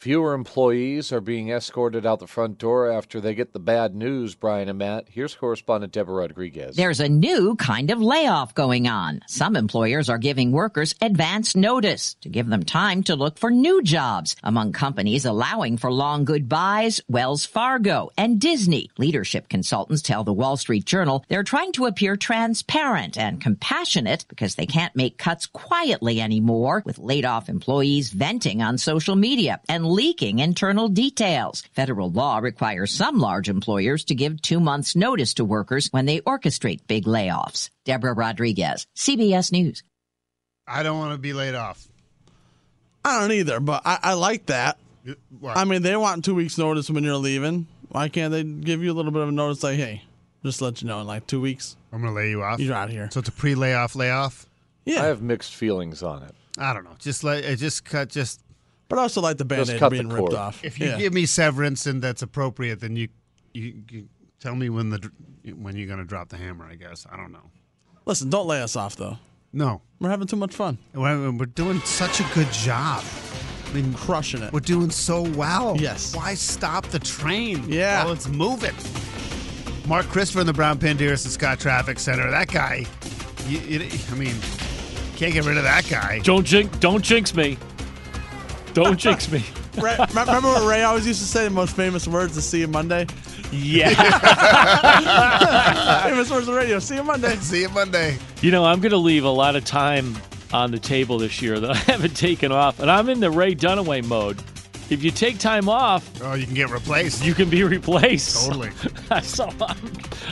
Fewer employees are being escorted out the front door after they get the bad news, Brian and Matt. Here's correspondent Deborah Rodriguez. There's a new kind of layoff going on. Some employers are giving workers advance notice to give them time to look for new jobs. Among companies allowing for long goodbyes, Wells Fargo and Disney. Leadership consultants tell the Wall Street Journal they're trying to appear transparent and compassionate because they can't make cuts quietly anymore with laid off employees venting on social media and leaking internal details. Federal law requires some large employers to give two months notice to workers when they orchestrate big layoffs. Deborah Rodriguez, CBS News. I don't want to be laid off. I don't either, but I, I like that. What? I mean, they want two weeks' notice when you're leaving. Why can't they give you a little bit of a notice, like, hey, just let you know in like two weeks I'm going to lay you off. you're out of here? So it's a pre-layoff layoff. Yeah, I have mixed feelings on it. I don't know. Just let it just cut. Just but I also like the band-aid being ripped off. if you yeah. give me severance and that's appropriate, then you you, you tell me when the when you're going to drop the hammer. I guess I don't know. Listen, don't lay us off though. No, We're having too much fun, we're, we're doing such a good job. I mean, crushing it. we're doing so well. Yes. Why stop the train? Yeah. Well, it's moving. Mark Christopher in the Brown Panderas and Scott Traffic Center. That guy. You, you, I mean, can't get rid of that guy. Don't jinx, don't jinx me. Don't jinx me. Ray, remember what Ray always used to say? The most famous words to see you Monday. Yeah. famous words on the radio. See you Monday. See you Monday. you know, I'm going to leave a lot of time on the table this year that I haven't taken off, and I'm in the Ray Dunaway mode. If you take time off, Oh, you can get replaced. you can be replaced. Totally. so I'm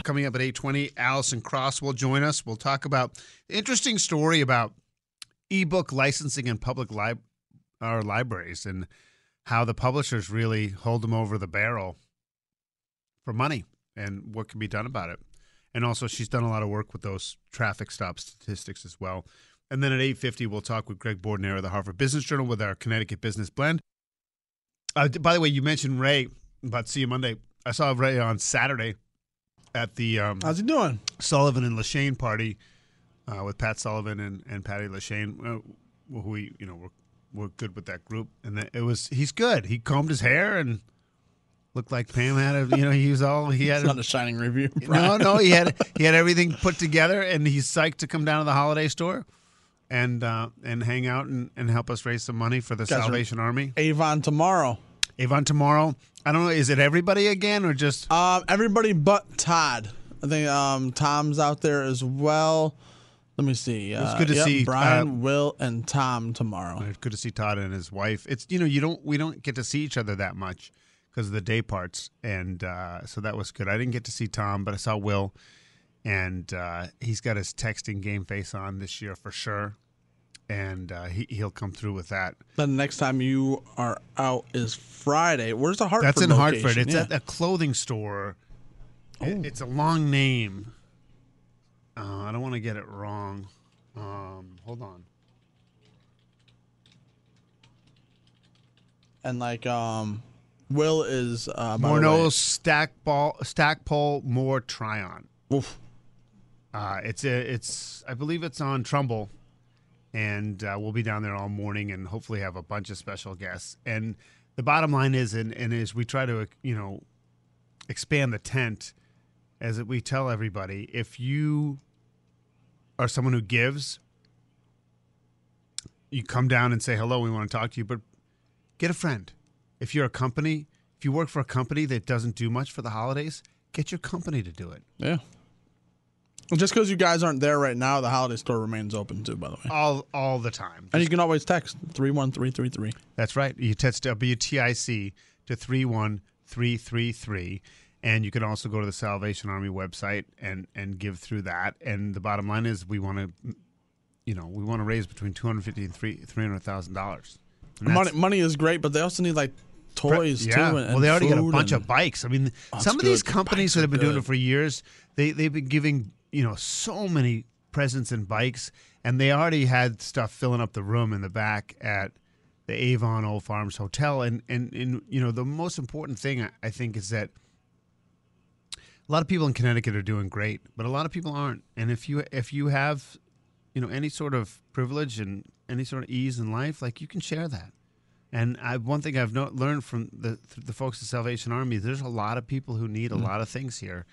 Coming up at 8:20, Allison Cross will join us. We'll talk about interesting story about ebook licensing in public lib- our libraries and how the publishers really hold them over the barrel for money and what can be done about it. And also she's done a lot of work with those traffic stop statistics as well. And then at 8:50 we'll talk with Greg Bordonaro of the Hartford Business Journal with our Connecticut Business Blend. Uh, by the way, you mentioned Ray about See You Monday. I saw Ray on Saturday at the um, How's he doing? Sullivan and Lachine party uh, with Pat Sullivan and, and Patty Lachine, uh, who we you know we're, we're good with that group, and it was he's good. He combed his hair and looked like Pam had a you know he was all he had. It's not a shining review. no, no, he had he had everything put together, and he's psyched to come down to the holiday store and uh, and hang out and, and help us raise some money for the Guys Salvation Army. Avon tomorrow. Avon tomorrow. I don't know. Is it everybody again or just? Um, everybody but Todd. I think um, Tom's out there as well. Let me see. Uh, It's good to yep, see, Brian, uh, Will, and Tom tomorrow. It's good to see Todd and his wife. It's you know you don't we don't get to see each other that much because of the day parts, and uh, so that was good. I didn't get to see Tom, but I saw Will, and uh, he's got his texting game face on this year for sure, and uh, he he'll come through with that. Then the next time you are out is Friday. Where's the Hartford? That's in location? Hartford. It's Yeah. at a clothing store. It- It's a long name. Uh, I don't want to get it wrong. Um, hold on. and like um, Will is uh, Morneau stack ball Stackpole Moore Tryon. Oof. Uh, it's a, it's I believe it's on Trumbull, and uh, we'll be down there all morning and hopefully have a bunch of special guests. And the bottom line is, and, and as we try to you know expand the tent, as we tell everybody, if you are someone who gives, you come down and say hello. We want to talk to you, but get a friend. If you're a company, if you work for a company that doesn't do much for the holidays, get your company to do it. Yeah. Well, Just because you guys aren't there right now, the holiday store remains open too. By the way, all all the time. and you can always text three one three three three. That's right. You text WTIC to 31333. And you can also go to the Salvation Army website and, and give through that. And the bottom line is we want to, you know, we want to raise between 250 and three $300,000. Money money is great, but they also need like toys yeah. too. And, well, they already got a bunch and- of bikes. I mean, Oh, some of these companies Bikes that have been doing it for years, they they've been giving you know so many presents and bikes, and they already had stuff filling up the room in the back at the Avon Old Farms Hotel. And and and you know the most important thing I- I think is that a lot of people in Connecticut are doing great, but a lot of people aren't. And if you if you have you know any sort of privilege and any sort of ease in life, like you can share that. And I, one thing I've no, learned from the the folks at Salvation Army, there's a lot of people who need a mm. lot of things here.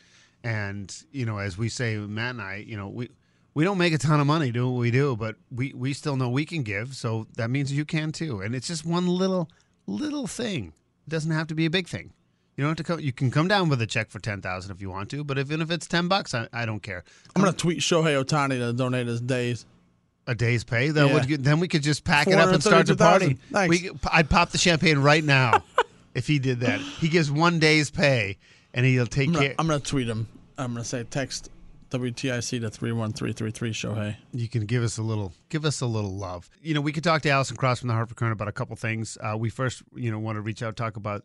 And you know, as we say, Matt and I, you know, we we don't make a ton of money doing what we do, but we we still know we can give. So that means you can too. And it's just one little little thing. It doesn't have to be a big thing. You don't have to come. You can come down with a check for ten thousand if you want to, but even if it's ten bucks, I, I don't care. I'm gonna tweet Shohei Ohtani to donate his days. a day's pay. Then, Yeah. would, then we could just pack it up and start the party. We, I'd pop the champagne right now if he did that. He gives one day's pay, and he'll take I'm gonna, care. I'm gonna tweet him. I'm gonna say text WTIC to three one three three three Shohei. you can give us a little, give us a little love. You know, we could talk to Allison Cross from the Hartford Courant about a couple things. Uh, we first, you know, want to reach out talk about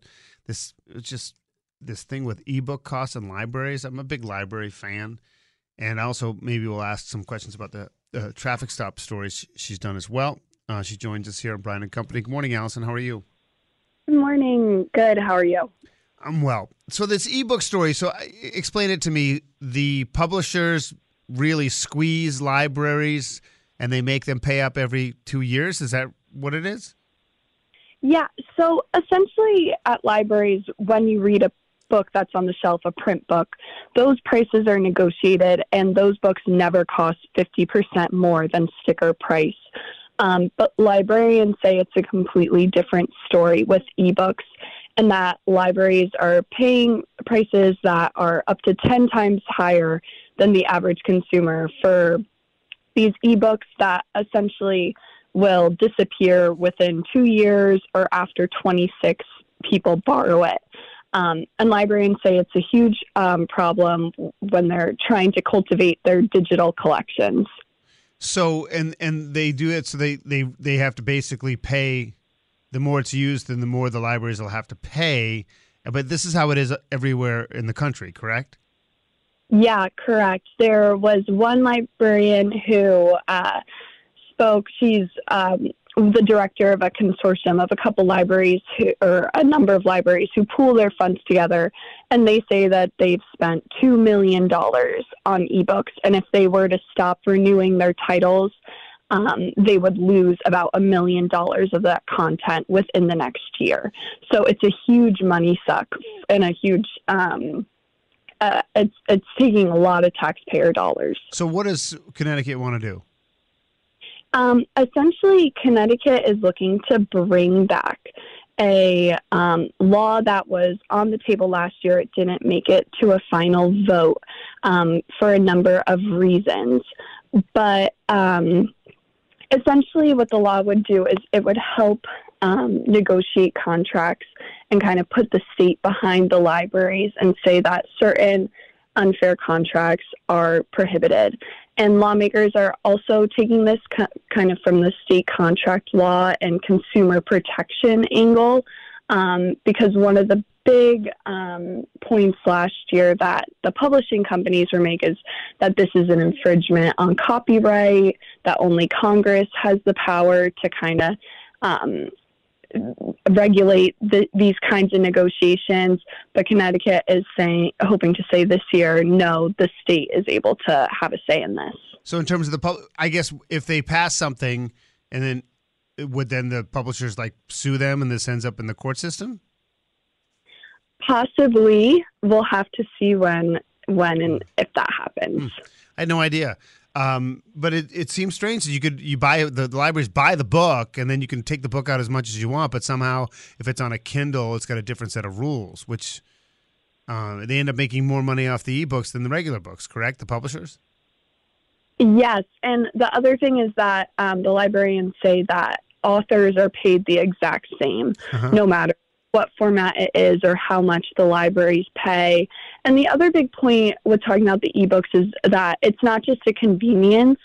this. It's just this thing with ebook costs and libraries. I'm a big library fan, and I also maybe we'll ask some questions about the uh, traffic stop stories she's done as well. Uh, she joins us here on Brian and Company. Good morning, Allison. How are you? Good morning. Good. How are you? I'm well. So this ebook story. So I- explain it to me. The publishers really squeeze libraries, and they make them pay up every two years. Is that what it is? Yeah. So essentially, at libraries, when you read a book that's on the shelf, a print book, those prices are negotiated, and those books never cost 50% more than sticker price. Um, but librarians say it's a completely different story with ebooks, and that libraries are paying prices that are up to 10 times higher than the average consumer for these ebooks that essentially will disappear within two years or after 26 people borrow it. Um, and librarians say it's a huge um, problem when they're trying to cultivate their digital collections. So and and they do it. So they they they have to basically pay. The more it's used, then the more the libraries will have to pay. But this is how it is everywhere in the country, correct? Yeah, correct. There was one librarian who uh, spoke. She's um, the director of a consortium of a couple libraries, who, or a number of libraries, who pool their funds together, and they say that they've spent two million dollars on ebooks, and if they were to stop renewing their titles. Um, they would lose about a million dollars of that content within the next year. So it's a huge money suck and a huge um, uh, it's it's taking a lot of taxpayer dollars. So what does Connecticut want to do? Um, essentially, Connecticut is looking to bring back a um, law that was on the table last year. It didn't make it to a final vote um, for a number of reasons, but um, essentially, what the law would do is it would help um, negotiate contracts and kind of put the state behind the libraries and say that certain unfair contracts are prohibited. And lawmakers are also taking this ki- kind of from the state contract law and consumer protection angle um, because one of the big um, points last year that the publishing companies were making is that this is an infringement on copyright, that only Congress has the power to kind of um, regulate the, these kinds of negotiations. But Connecticut is saying, hoping to say this year, no, the state is able to have a say in this. So in terms of the pub, I guess if they pass something, and then would then the publishers like sue them, and this ends up in the court system? Possibly, we'll have to see when, when, and if that happens. Hmm. I had no idea. Um, but it, it seems strange that you could you buy the, the libraries buy the book and then you can take the book out as much as you want, but somehow if it's on a Kindle, it's got a different set of rules, which uh, they end up making more money off the ebooks than the regular books. Correct? The publishers. Yes, and the other thing is that um, the librarians say that authors are paid the exact same, Uh-huh. no matter what format it is or how much the libraries pay. And the other big point with talking about the ebooks is that it's not just a convenience.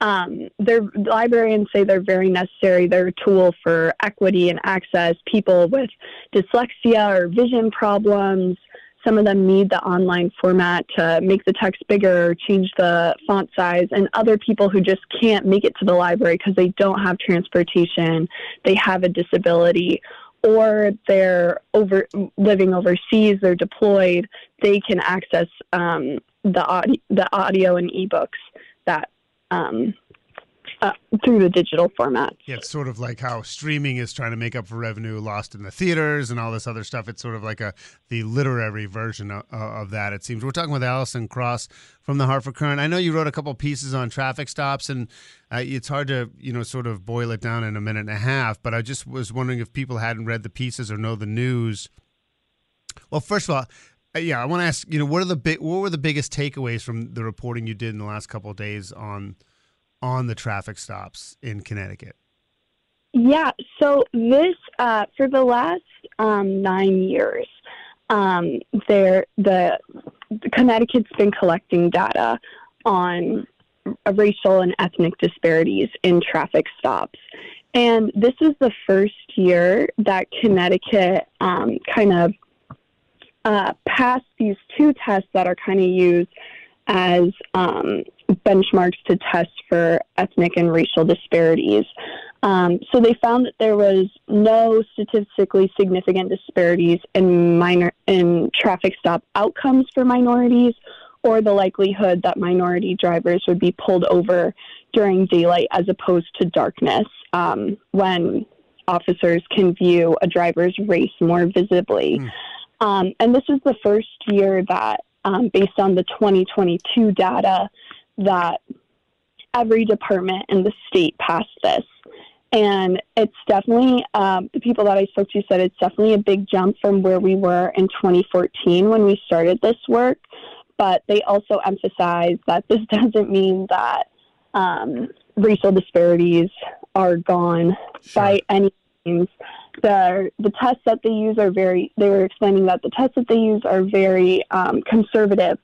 Um, their librarians say they're very necessary. They're a tool for equity and access. People with dyslexia or vision problems, some of them need the online format to make the text bigger or change the font size. And other people who just can't make it to the library because they don't have transportation, they have a disability, or they're over living overseas, they're deployed. They can access um, the audio, the audio and ebooks that um, uh, through the digital format. Yeah, it's sort of like how streaming is trying to make up for revenue lost in the theaters and all this other stuff. It's sort of like a the literary version of, of that. It seems we're talking with Allison Cross from the Hartford Courant. I know you wrote a couple pieces on traffic stops, and uh, it's hard to you know sort of boil it down in a minute and a half. But I just was wondering if people hadn't read the pieces or know the news. Well, first of all. uh, Yeah, I want to ask. You know, what are the big? What were the biggest takeaways from the reporting you did in the last couple of days on on the traffic stops in Connecticut? Yeah, so this uh, for the last um, nine years, um, there the, the Connecticut's been collecting data on racial and ethnic disparities in traffic stops, and this is the first year that Connecticut um, kind of uh, passed these two tests that are kind of used as um, benchmarks to test for ethnic and racial disparities. Um, so they found that there was no statistically significant disparities in minor in traffic stop outcomes for minorities, or the likelihood that minority drivers would be pulled over during daylight as opposed to darkness um, when officers can view a driver's race more visibly. Um, and this is the first year that, um, based on the 2022 data, that every department in the state passed this. And it's definitely, um, the people that I spoke to said it's definitely a big jump from where we were in 2014 when we started this work. But they also emphasize that this doesn't mean that um, racial disparities are gone by any means. The, the tests that they use are very, they were explaining that the tests that they use are very um, conservative.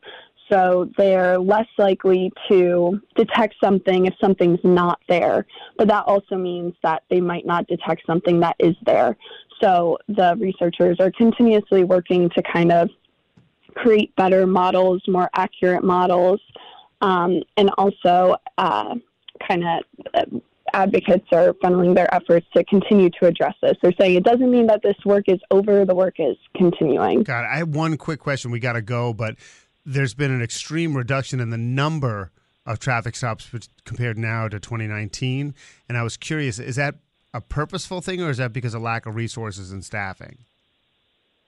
So they're less likely to detect something if something's not there. But that also means that they might not detect something that is there. So the researchers are continuously working to kind of create better models, more accurate models, um, and also uh, kind of advocates are funneling their efforts to continue to address this. They're saying it doesn't mean that this work is over, the work is continuing. God, I have one quick question. We got to go, but there's been an extreme reduction in the number of traffic stops compared now to 2019. And I was curious, is that a purposeful thing or is that because of lack of resources and staffing?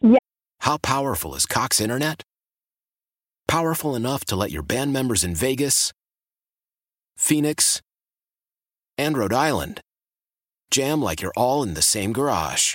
Yeah. How powerful is Cox Internet? Powerful enough to let your band members in Vegas, Phoenix, and Rhode Island jam like you're all in the same garage.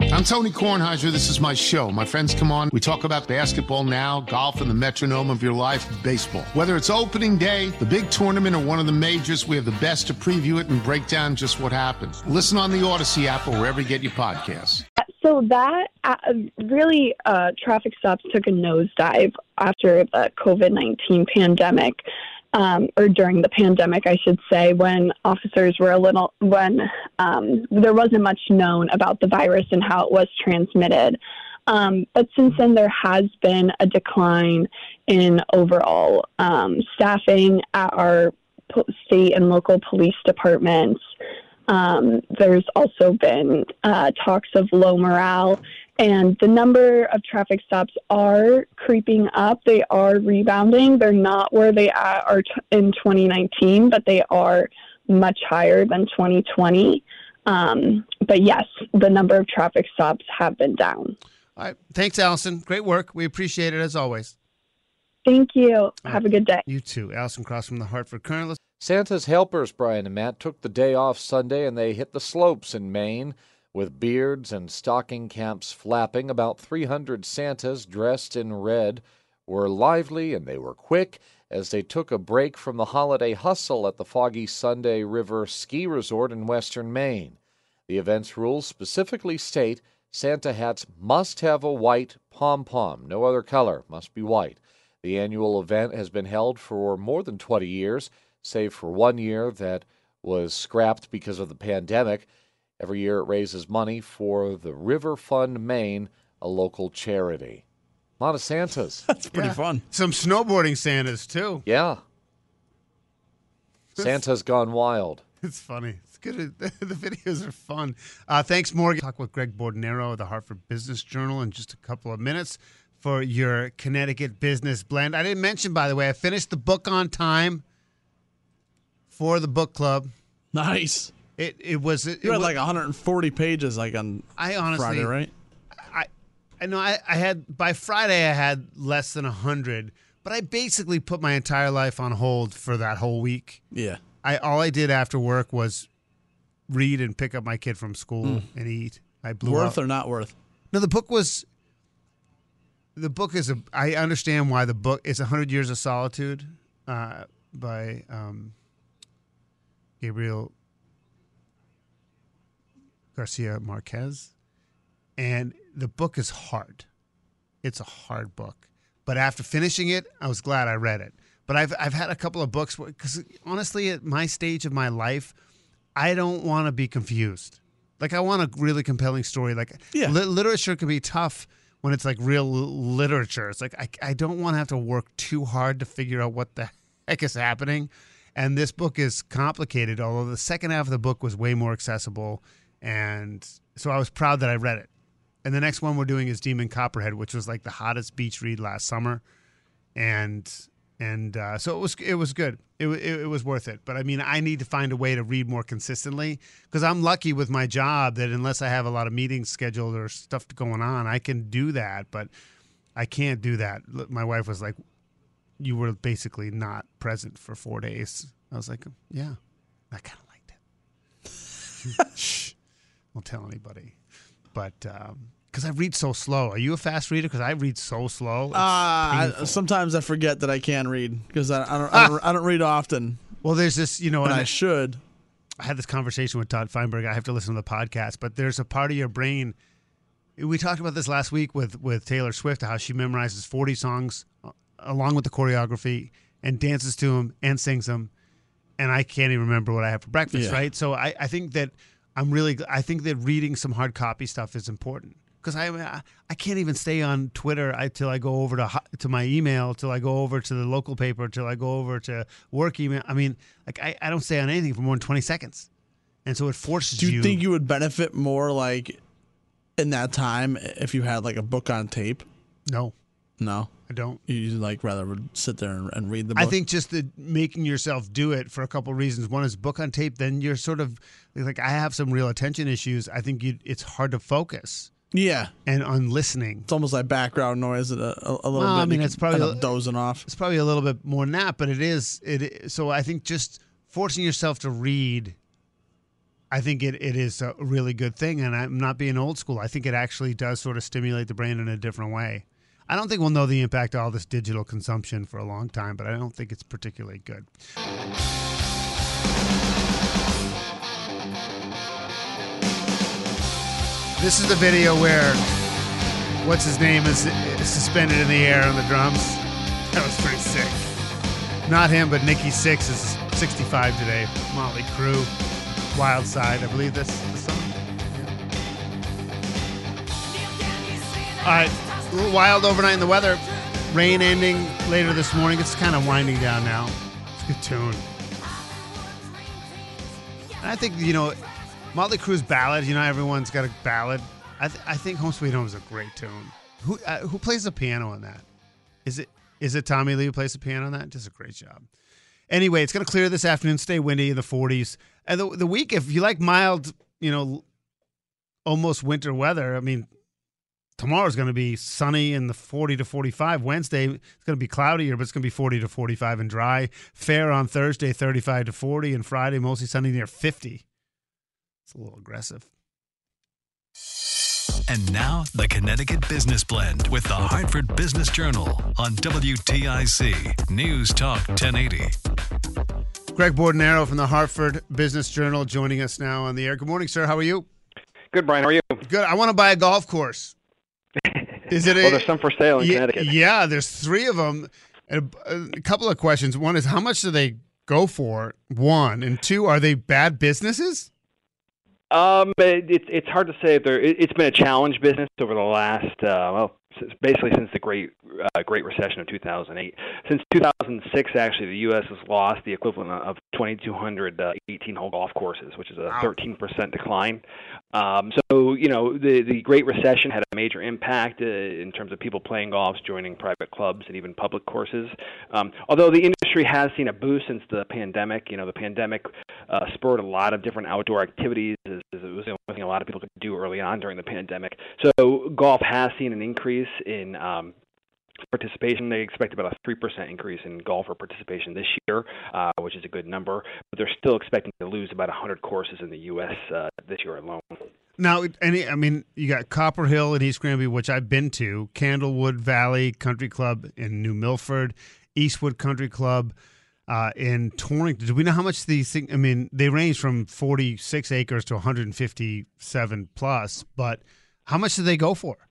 I'm Tony Kornheiser. This is my show. My friends come on. We talk about basketball now, golf, and the metronome of your life, baseball. Whether it's opening day, the big tournament, or one of the majors, we have the best to preview it and break down just what happens. Listen on the Odyssey app or wherever you get your podcasts. So that uh, really, uh, traffic stops took a nosedive after the COVID 19 pandemic, um, or during the pandemic, I should say, when officers were a little, when um, there wasn't much known about the virus and how it was transmitted. Um, but since then, there has been a decline in overall um, staffing at our state and local police departments. Um, there's also been uh, talks of low morale, and the number of traffic stops are creeping up. They are rebounding. They're not where they are in 2019, but they are much higher than 2020. Um, but yes, the number of traffic stops have been down. All right. Thanks, Allison. Great work. We appreciate it as always. Thank you. Have a good day. You too. Allison Cross from the Hartford Courant. Santa's helpers, Brian and Matt, took the day off Sunday and they hit the slopes in Maine. With beards and stocking caps flapping, about 300 Santas dressed in red were lively and they were quick as they took a break from the holiday hustle at the Foggy Sunday River Ski Resort in western Maine. The event's rules specifically state Santa hats must have a white pom pom, no other color, must be white. The annual event has been held for more than 20 years, save for one year that was scrapped because of the pandemic. Every year it raises money for the River Fund Maine, a local charity. A lot of Santas. That's pretty Yeah. fun. Some snowboarding Santas too. Yeah. Santa's gone wild. It's funny. It's good. The videos are fun. Uh, thanks, Morgan. Talk with Greg Bordonaro of the Hartford Business Journal in just a couple of minutes for your Connecticut business blend. I didn't mention, by the way, I finished the book on time for the book club. Nice. It it was it, You had was- like 140 pages, like on I honestly Friday, right? I I know I, I had by Friday I had less than a hundred, but I basically put my entire life on hold for that whole week. Yeah. I all I did after work was read and pick up my kid from school and eat. I blew Worth up. or not worth? No, the book was. The book is a. I understand why the book is hundred years of solitude, uh, by um, Gabriel Garcia Marquez, and the book is hard. It's a hard book, but after finishing it, I was glad I read it. But I've I've had a couple of books because honestly, at my stage of my life, I don't want to be confused. Like I want a really compelling story. Like Yeah. li- literature can be tough when it's like real l- literature. It's like I, I don't want to have to work too hard to figure out what the heck is happening. And this book is complicated, although the second half of the book was way more accessible. And so I was proud that I read it. And the next one we're doing is Demon Copperhead, which was like the hottest beach read last summer. And and uh, so it was it was good. It, it it was worth it. But I mean, I need to find a way to read more consistently because I'm lucky with my job that unless I have a lot of meetings scheduled or stuff going on, I can do that. But I can't do that. My wife was like, "You were basically not present for four days." I was like, "Yeah, I kind of liked it." Won't tell anybody. But because I read so slow, are you a fast reader? Because I read so slow. Uh, I, sometimes I forget that I can read because I, I, don't, I, don't, I don't read often, well, there's this, you know, and and I should. I had this conversation with Todd Feinberg. I have to listen to the podcast, but there's a part of your brain. We talked about this last week with with Taylor Swift, how she memorizes 40 songs uh, along with the choreography and dances to them and sings them, and I can't even remember what I have for breakfast. Yeah. Right? So I, I think that I'm really I think that reading some hard copy stuff is important because I I- I can't even stay on Twitter until I go over to to my email, till I go over to the local paper, till I go over to work email. I mean, like I, I don't stay on anything for more than 20 seconds, and so it forces Do you think you would benefit more like in that time if you had like a book on tape? No, No, I don't. you like rather sit there and, and read the book. I think just the making yourself do it for a couple of reasons. One is book on tape. Then you're sort of like I have some real attention issues. I think you it's hard to focus yeah, and on listening. it's almost like background noise a, a, a little Well, bit. I mean, it's probably up a- dozing off. It's probably a little bit more than that, but it is it. So I think just forcing yourself to read. I think it, it is a really good thing, and I'm not being old school. I think it actually does sort of stimulate the brain in a different way. I don't think we'll know the impact of all this digital consumption for a long time, but I don't think it's particularly good. This is the video where what's his name is is suspended in the air on the drums. That was pretty sick. Not him, but Nikki Sixx is 65 today. Motley Crue, Wild Side, I believe this is the song. All right, wild overnight in the weather. Rain ending later this morning. It's kind of winding down now. It's a good tune. And I think you know, Motley Crue's ballad. You know, everyone's got a ballad. I, th- I think Home Sweet Home is a great tune. Who uh, who plays the piano on that? Is it is it Tommy Lee who plays the piano on that? Does a great job. Anyway, it's going to clear this afternoon. Stay windy in the 40s. And the the week, if you like mild, you know, almost winter weather. I mean, tomorrow's going to be sunny in the 40 to 45. Wednesday, it's going to be cloudier, but it's going to be 40 to 45 and dry. Fair on Thursday, 35 to 40, and Friday, mostly sunny near 50. It's a little aggressive. And now, the Connecticut Business Blend with the Hartford Business Journal on WTIC News Talk 1080. Greg Bordonaro from the Hartford Business Journal joining us now on the air. Good morning, sir. How are you? Good, Brian. How are you? Good. I want to buy a golf course. Is it? A, well, there's some for sale in yeah, Connecticut. Yeah, there's three of them. A, a couple of questions. One is how much do they go for? One and two, are they bad businesses? Um, it, it's hard to say if there. It, has been a challenge business over the last uh, well, basically since the Great uh, Great Recession of 2008. Since 2006, actually, the U.S. has lost the equivalent of 2,200 uh, 18-hole golf courses, which is a 13% decline. Um, so, you know, the the Great Recession had a major impact uh, in terms of people playing golf, joining private clubs, and even public courses. Um, although the industry has seen a boost since the pandemic, you know, the pandemic uh, spurred a lot of different outdoor activities. As, as it was the only thing a lot of people could do early on during the pandemic. So golf has seen an increase in um, participation. They expect about a 3% increase in golfer participation this year, uh, which is a good number. But they're still expecting to lose about 100 courses in the U.S. Uh, this year alone. Now, any, I mean, you got Copper Hill in East Granby, which I've been to, Candlewood Valley Country Club in New Milford, Eastwood Country Club uh, in Torrington. Do we know how much these things? I mean, they range from 46 acres to 157 plus, but how much do they go for?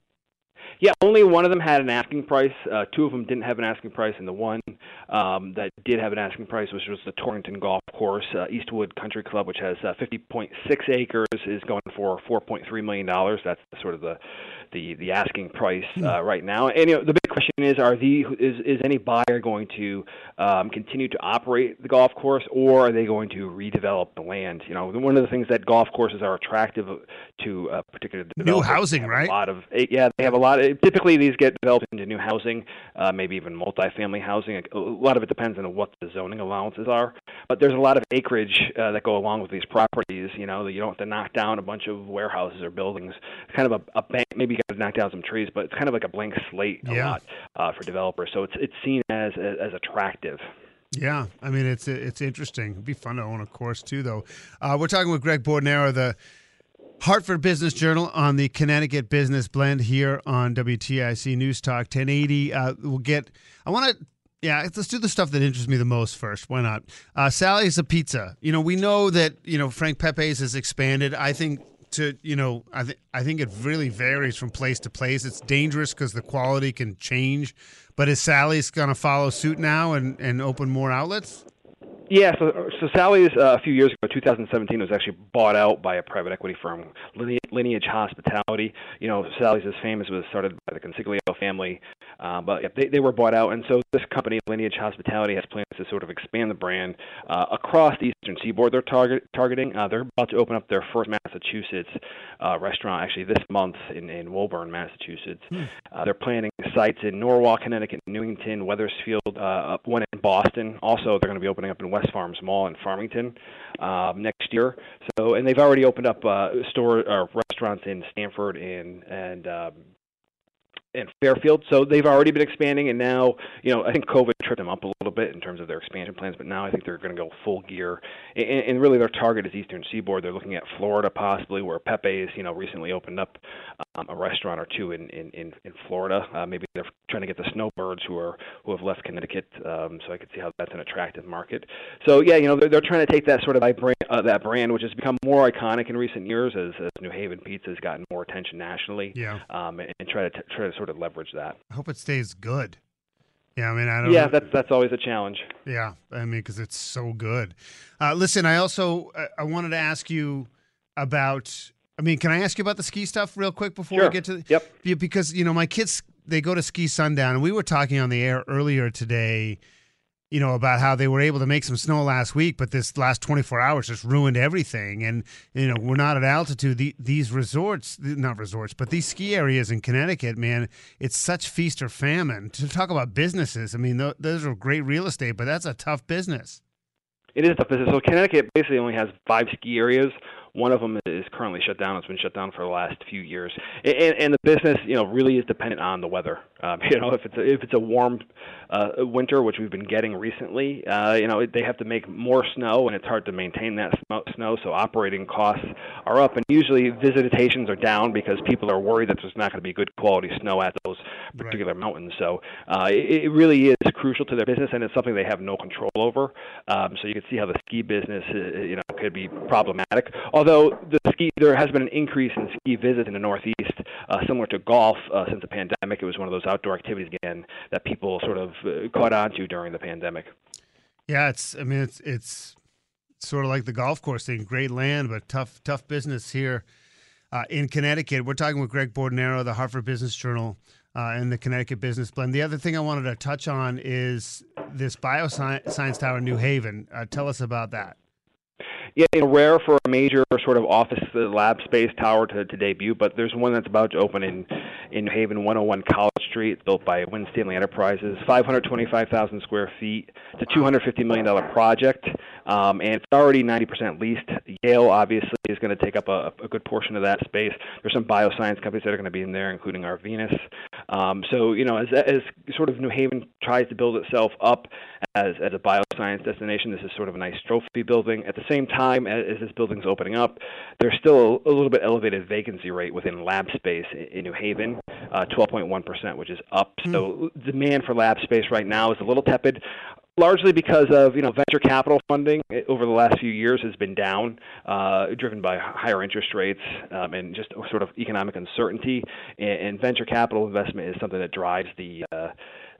Yeah, only one of them had an asking price. Uh, two of them didn't have an asking price, and the one um, that did have an asking price, which was the Torrington Golf Course, uh, Eastwood Country Club, which has uh, 50.6 acres, is going for 4.3 million dollars. That's sort of the the the asking price hmm. uh, right now. And you know, the big question is: Are the is is any buyer going to um, continue to operate the golf course, or are they going to redevelop the land? You know, one of the things that golf courses are attractive to uh, particular new housing, right? A lot of yeah, they have a lot. Of, typically, these get developed into new housing, uh, maybe even multifamily housing. A lot of it depends on what the zoning allowances are, but there's a lot of acreage uh, that go along with these properties. You know, that you don't have to knock down a bunch of warehouses or buildings. It's kind of a, a bank, maybe you got to knock down some trees, but it's kind of like a blank slate a yeah. Uh, for developers. So it's it's seen as as attractive. Yeah, I mean it's it's interesting. It'd be fun to own a course too, though. Uh, we're talking with Greg Bordonaro, the Hartford Business Journal on the Connecticut Business Blend here on WTIC News Talk 1080. Uh, we'll get. I want to yeah, let's do the stuff that interests me the most first. Why not? Uh, Sally's Apizza. You know, we know that you know Frank Pepe's has expanded. I think to you know I think I think it really varies from place to place. It's dangerous because the quality can change. But is Sally's going to follow suit now and and open more outlets? Yeah, so so Sally's uh, a few years ago, 2017, was actually bought out by a private equity firm, Lineage Hospitality. You know, Sally's is famous was started by the Consiglio family, uh, but they they were bought out, and so this company, Lineage Hospitality, has plans to sort of expand the brand uh, across the Eastern Seaboard. They're target targeting. Uh, they're about to open up their first Massachusetts uh, restaurant actually this month in in Woburn, Massachusetts. Uh, they're planning sites in Norwalk, Connecticut, Newington, Wethersfield, uh, one in Boston. Also, they're going to be opening up in West Farms Mall in Farmington um, next year. So, and they've already opened up uh, store or restaurants in Stamford and and um, and Fairfield. So they've already been expanding, and now you know I think COVID tripped them up a little bit in terms of their expansion plans. But now I think they're going to go full gear, and, and really their target is Eastern Seaboard. They're looking at Florida possibly, where Pepe's you know recently opened up um, a restaurant or two in in in, in Florida. Uh, maybe they're trying to get the snowbirds who are who have left Connecticut. Um, so I could see how that's an attractive market. So yeah, you know they're, they're trying to take that sort of brand, uh, that brand, which has become more iconic in recent years as, as New Haven Pizza has gotten more attention nationally. Yeah. Um, and, and try to t- try to sort of leverage that. I hope it stays good. Yeah, I mean, I don't. Yeah, know. that's that's always a challenge. Yeah, I mean, because it's so good. Uh, listen, I also I wanted to ask you about. I mean, can I ask you about the ski stuff real quick before sure. we get to? The, yep. Because you know, my kids they go to ski sundown, and we were talking on the air earlier today you know, about how they were able to make some snow last week, but this last 24 hours just ruined everything. And, you know, we're not at altitude. The, these resorts, not resorts, but these ski areas in Connecticut, man, it's such feast or famine. To talk about businesses, I mean, th- those are great real estate, but that's a tough business. It is a tough business. So Connecticut basically only has five ski areas One of them is currently shut down. It's been shut down for the last few years, and, and the business, you know, really is dependent on the weather. Um, you know, if it's a, if it's a warm uh, winter, which we've been getting recently, uh, you know, they have to make more snow, and it's hard to maintain that snow. So operating costs are up, and usually visitations are down because people are worried that there's not going to be good quality snow at those particular right. mountains. So uh, it, it really is crucial to their business, and it's something they have no control over. Um, so you can see how the ski business, uh, you know, could be problematic. Although the ski, there has been an increase in ski visits in the Northeast, uh, similar to golf uh, since the pandemic. It was one of those outdoor activities again that people sort of uh, caught on to during the pandemic. Yeah, it's. I mean, it's it's sort of like the golf course thing. Great land, but tough tough business here uh, in Connecticut. We're talking with Greg Bordonaro, the Hartford Business Journal, uh, and the Connecticut Business Blend. The other thing I wanted to touch on is this bioscience tower in New Haven. Uh, tell us about that. Yeah, you know, rare for a major sort of office lab space tower to, to debut, but there's one that's about to open in in New Haven, 101 College Street. Built by Winstanley Enterprises, 525,000 square feet. It's a 250 million dollar project, um, and it's already 90% leased. Yale obviously is going to take up a, a good portion of that space. There's some bioscience companies that are going to be in there, including Arvinas. Um, so you know, as as sort of New Haven tries to build itself up as as a bioscience destination, this is sort of a nice trophy building. At the same time as, as this building's opening up, there's still a, a, little bit elevated vacancy rate within lab space in, in New Haven, uh, 12.1%, which is up. Mm. So demand for lab space right now is a little tepid largely because of you know venture capital funding over the last few years has been down, uh, driven by higher interest rates um, and just sort of economic uncertainty. And, and venture capital investment is something that drives the uh,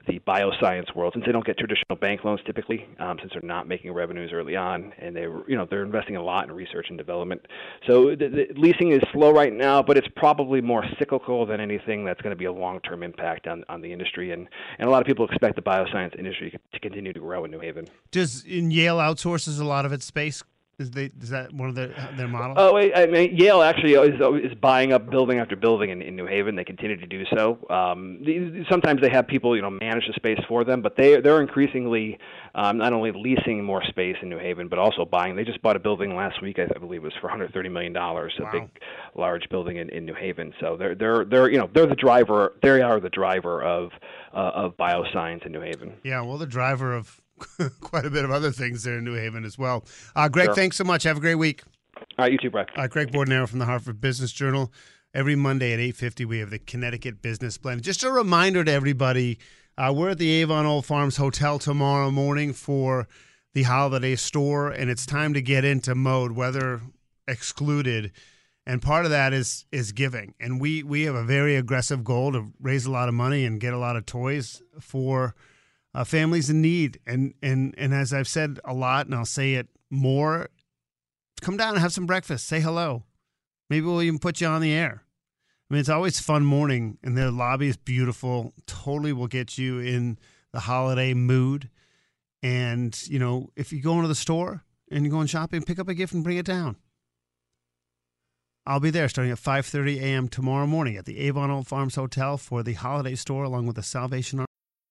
the bioscience world, since they don't get traditional bank loans typically, um, since they're not making revenues early on, and they you know they're investing a lot in research and development. So the, the leasing is slow right now, but it's probably more cyclical than anything that's going to be a long-term impact on, on the industry. And and a lot of people expect the bioscience industry to continue to grow in New Haven. Does Yale outsources a lot of its space is, they, is that one of their their models? Oh, wait, I mean, Yale actually is, is buying up building after building in, in New Haven. They continue to do so. Um, sometimes they have people, you know, manage the space for them, but they they're increasingly um, not only leasing more space in New Haven, but also buying. They just bought a building last week, I believe, it was for 130 million dollars, a wow. big, large building in, in New Haven. So they're they're they're you know they're the driver. They are the driver of uh, of bioscience in New Haven. Yeah, well, the driver of quite a bit of other things there in New Haven as well. Uh, Greg, sure. thanks so much. Have a great week. All right, you too, Brad. Uh, Greg Bordonaro from the Hartford Business Journal. Every Monday at 8.50, we have the Connecticut Business Blend. Just a reminder to everybody, uh, we're at the Avon Old Farms Hotel tomorrow morning for the holiday store, and it's time to get into mode, weather excluded. And part of that is is giving. And we, we have a very aggressive goal to raise a lot of money and get a lot of toys for – uh, families in need. And and and as I've said a lot, and I'll say it more, come down and have some breakfast. Say hello. Maybe we'll even put you on the air. I mean, it's always fun morning, and the lobby is beautiful. Totally will get you in the holiday mood. And you know, if you go into the store and you go in shopping, pick up a gift and bring it down. I'll be there starting at 5:30 a.m. tomorrow morning at the Avon Old Farms Hotel for the holiday store, along with the Salvation Army.